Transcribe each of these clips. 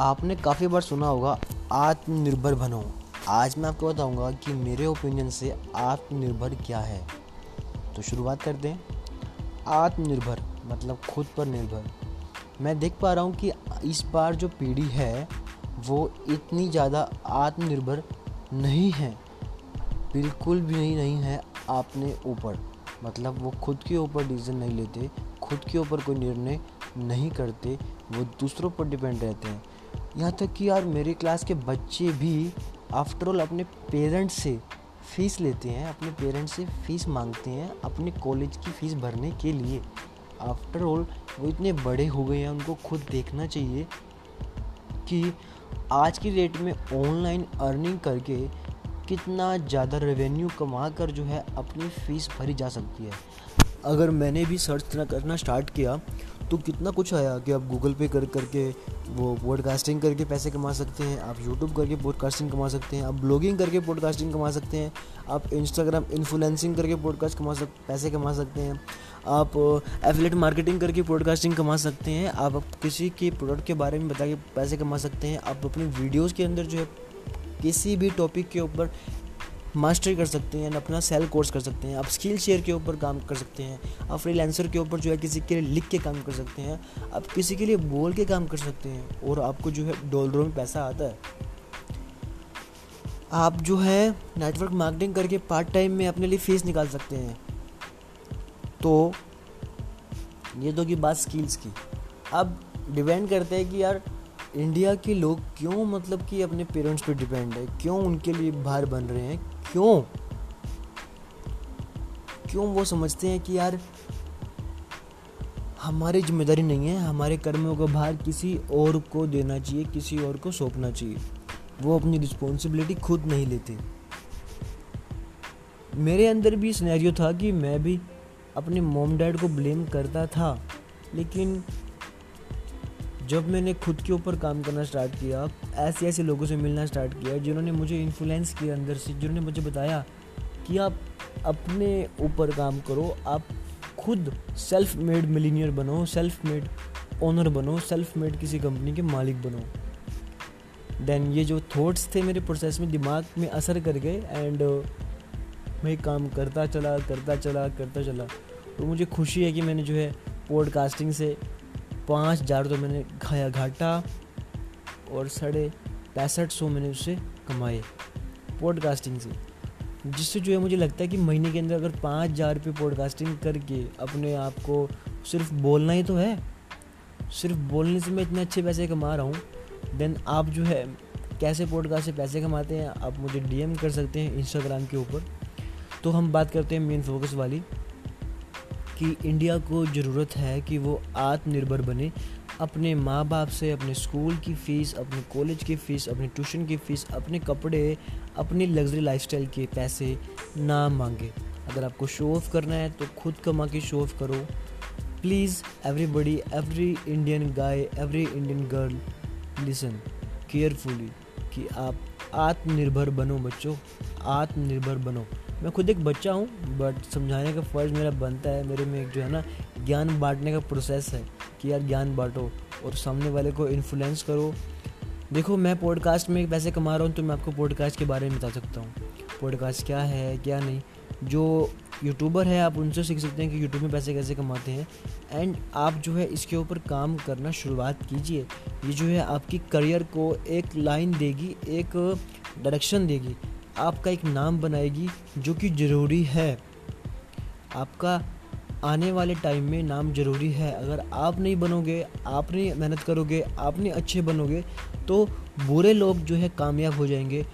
आपने काफ़ी बार सुना होगा, आत्मनिर्भर बनो। आज मैं आपको बताऊँगा कि मेरे ओपिनियन से आत्मनिर्भर क्या है। तो शुरुआत करते हैं। आत्मनिर्भर मतलब खुद पर निर्भर। मैं देख पा रहा हूँ कि इस बार जो पीढ़ी है, वो इतनी ज़्यादा आत्मनिर्भर नहीं है। बिल्कुल भी नहीं नहीं है आपने ऊपर। मतलब वो खुद के ऊपर डिसीज़न नहीं लेते, खुद के ऊपर कोई निर्णय नहीं करते, वो दूसरों पर डिपेंड रहते हैं। यहाँ तक कि यार मेरे क्लास के बच्चे भी आफ्टर ऑल अपने पेरेंट्स से फ़ीस लेते हैं, अपने पेरेंट्स से फ़ीस मांगते हैं, अपने कॉलेज की फ़ीस भरने के लिए। आफ्टर ऑल वो इतने बड़े हो गए हैं, उनको खुद देखना चाहिए कि आज की डेट में ऑनलाइन अर्निंग करके कितना ज़्यादा रेवेन्यू कमा कर जो है अपनी फ़ीस भरी जा सकती है। अगर मैंने भी सर्च करना स्टार्ट किया तो कितना कुछ आया कि आप गूगल पे कर, करके वो पॉडकास्टिंग करके पैसे कमा सकते हैं, आप यूट्यूब करके पॉडकास्टिंग कमा सकते हैं, आप ब्लॉगिंग करके पॉडकास्टिंग कमा सकते हैं, आप इंस्टाग्राम इन्फ्लुएंसिंग करके पॉडकास्ट कमा सक, पैसे कमा सकते हैं, आप एफिलेट मार्केटिंग करके पॉडकास्टिंग कमा सकते हैं, आप किसी के प्रोडक्ट के बारे में बता के पैसे कमा सकते हैं, आप अपनी वीडियोज़ के अंदर जो है किसी भी टॉपिक के ऊपर मास्टरी कर सकते हैं, अपना सेल कोर्स कर सकते हैं, आप स्किल शेयर के ऊपर काम कर सकते हैं, आप फ्रीलांसर के ऊपर जो है किसी के लिए लिख के काम कर सकते हैं, आप किसी के लिए बोल के काम कर सकते हैं और आपको जो है डॉलरों में पैसा आता है। आप जो है नेटवर्क मार्केटिंग करके पार्ट टाइम में अपने लिए फ़ीस निकाल सकते हैं। तो ये तो की बात स्किल्स की। अब डिपेंड करते हैं कि यार इंडिया के लोग क्यों मतलब कि अपने पेरेंट्स पे डिपेंड है? क्यों उनके लिए बाहर बन रहे हैं? क्यों? क्यों वो समझते हैं कि यार, हमारी ज़िम्मेदारी नहीं है, हमारे कर्मों का भार किसी और को देना चाहिए, किसी और को सौंपना चाहिए। वो अपनी रिस्पॉन्सिबिलिटी खुद नहीं लेते। मेरे अंदर भी सिनेरियो था कि मैं भी अपने मोम डैड को ब्लेम करता था, लेकिन जब मैंने खुद के ऊपर काम करना स्टार्ट किया, ऐसे ऐसे लोगों से मिलना स्टार्ट किया, जिन्होंने मुझे इन्फ्लुएंस किया अंदर से, जिन्होंने मुझे बताया कि आप अपने ऊपर काम करो, आप खुद सेल्फ मेड मिलीनियर बनो सेल्फ मेड ओनर बनो सेल्फ मेड किसी कंपनी के मालिक बनो। देन ये जो थॉट्स थे मेरे प्रोसेस में, दिमाग में असर कर गए एंड मैं काम करता चला करता चला करता चला। तो मुझे खुशी है कि मैंने जो है पॉडकास्टिंग से पाँच हज़ार तो मैंने खाया घाटा और साढ़े पैंसठ सौ मैंने उससे कमाए पॉडकास्टिंग से। जिससे जो है मुझे लगता है कि महीने के अंदर अगर पाँच हज़ार रुपये पॉडकास्टिंग करके अपने आप को सिर्फ़ बोलना ही तो है, सिर्फ़ बोलने से मैं इतने अच्छे पैसे कमा रहा हूँ देन आप जो है कैसे पॉडकास्ट से पैसे कमाते हैं, आप मुझे डीएम कर सकते हैं इंस्टाग्राम के ऊपर। तो हम बात करते हैं मेन फोकस वाली। कि इंडिया को ज़रूरत है कि वो आत्मनिर्भर बने, अपने माँ बाप से, अपने स्कूल की फ़ीस, अपने कॉलेज की फ़ीस, अपने ट्यूशन की फ़ीस, अपने कपड़े, अपनी लग्जरी लाइफस्टाइल के पैसे ना मांगे। अगर आपको शो ऑफ़ करना है तो खुद कमा के शो ऑफ़ करो। Please everybody every Indian guy every Indian girl listen carefully कि आप आत्मनिर्भर बनो बच्चों, आत्मनिर्भर बनो। मैं खुद एक बच्चा हूँ बट समझाने का फ़र्ज़ मेरा बनता है, मेरे में एक जो है ना, ज्ञान बांटने का प्रोसेस है कि यार ज्ञान बांटो और सामने वाले को इन्फ्लुएंस करो। देखो, मैं पॉडकास्ट में पैसे कमा रहा हूँ तो मैं आपको पॉडकास्ट के बारे में बता सकता हूँ। पॉडकास्ट क्या है, क्या नहीं? जो यूट्यूबर है, आप उनसे सीख सकते हैं कि यूट्यूब में पैसे कैसे कमाते हैं। एंड आप जो है, इसके ऊपर काम करना शुरुआत कीजिए। ये जो है, आपकी करियर को एक लाइन देगी, एक डायरेक्शन देगी। आपका एक नाम बनाएगी जो कि ज़रूरी है। आपका आने वाले टाइम में नाम ज़रूरी है। अगर आप नहीं बनोगे, आप नहीं मेहनत करोगे, आप नहीं अच्छे बनोगे तो बुरे लोग जो है कामयाब हो जाएँगे।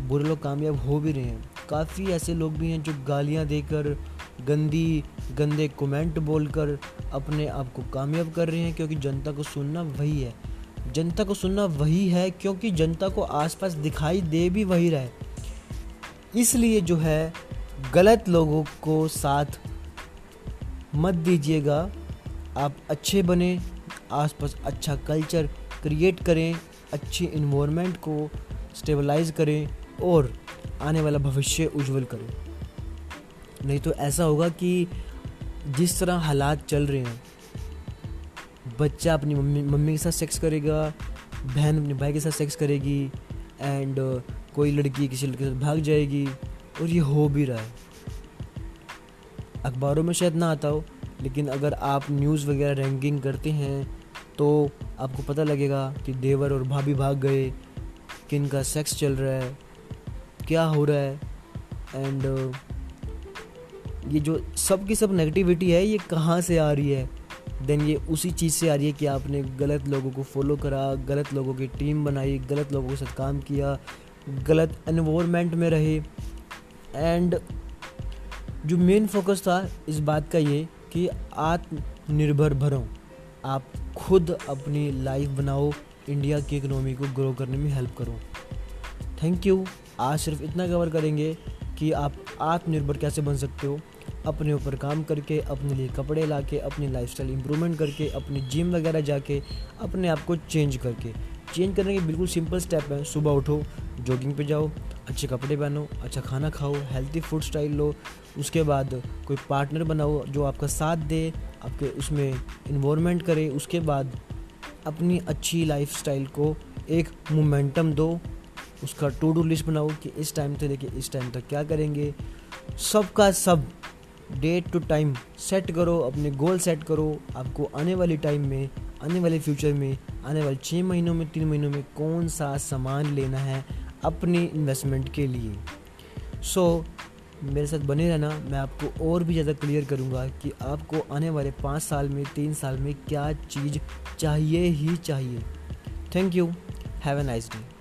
बुरे लोग कामयाब हो भी रहे हैं। काफ़ी ऐसे लोग भी हैं जो गालियाँ देकर, गंदी, गंदे कमेंट बोलकर अपने आप को कामयाब कर रहे हैं, क्योंकि जनता को सुनना वही है। जनता को सुनना वही है, क्योंकि जनता को आसपास दिखाई दे भी वही रहा है। इसलिए जो है, गलत लोगों को साथ मत दीजिएगा। आप अच्छे बने, आसपास अच्छा कल्चर क्रिएट करें, अच्छी इन्वामेंट को स्टेबलाइज करें और आने वाला भविष्य उज्जवल करें। नहीं तो ऐसा होगा कि जिस तरह हालात चल रहे हैं, बच्चा अपनी मम्मी मम्मी के साथ सेक्स करेगा, बहन अपने भाई के साथ सेक्स करेगी एंड कोई लड़की किसी लड़के साथ भाग जाएगी और ये हो भी रहा है। अखबारों में शायद ना आता हो, लेकिन अगर आप न्यूज़ वगैरह रैंकिंग करते हैं तो आपको पता लगेगा कि देवर और भाभी भाग गए, किन का सेक्स चल रहा है, क्या हो रहा है एंड ये जो सब की सब नेगेटिविटी है, ये कहाँ से आ रही है? देन ये उसी चीज़ से आ रही है कि आपने गलत लोगों को फॉलो करा, गलत लोगों की टीम बनाई, गलत लोगों के साथ काम किया गलत एनवायरनमेंट में रहे। एंड जो मेन फोकस था इस बात का ये कि आत्मनिर्भर भरो आप खुद अपनी लाइफ बनाओ इंडिया की इकोनॉमी को ग्रो करने में हेल्प करो। थैंक यू आज सिर्फ़ इतना कवर करेंगे कि आप आत्मनिर्भर कैसे बन सकते हो। अपने ऊपर काम करके, अपने लिए कपड़े ला के अपनी लाइफ स्टाइल इम्प्रूवमेंट करके, अपनी जिम वगैरह जाके, अपने आप को चेंज करके। चेंज करने के बिल्कुल सिंपल स्टेप है। सुबह उठो जॉगिंग पे जाओ, अच्छे कपड़े पहनो अच्छा खाना खाओ हेल्थी फ़ूड स्टाइल लो। उसके बाद कोई पार्टनर बनाओ जो आपका साथ दे, आपके उसमें इन्वॉर्मेंट करे। उसके बाद अपनी अच्छी लाइफ स्टाइल को एक मोमेंटम दो। उसका टू डू लिस्ट बनाओ कि इस टाइम से लेके इस टाइम तक क्या करेंगे। सब का सब डेट टू टाइम सेट करो, अपने गोल सेट करो। आपको आने वाली टाइम में आने वाले फ्यूचर में आने वाले छः महीनों में तीन महीनों में कौन सा सामान लेना है अपनी इन्वेस्टमेंट के लिए? सो so, मेरे साथ बने रहना मैं आपको और भी ज़्यादा क्लियर करूँगा कि आपको आने वाले पाँच साल में तीन साल में क्या चीज़ चाहिए ही चाहिए। Thank you have a nice day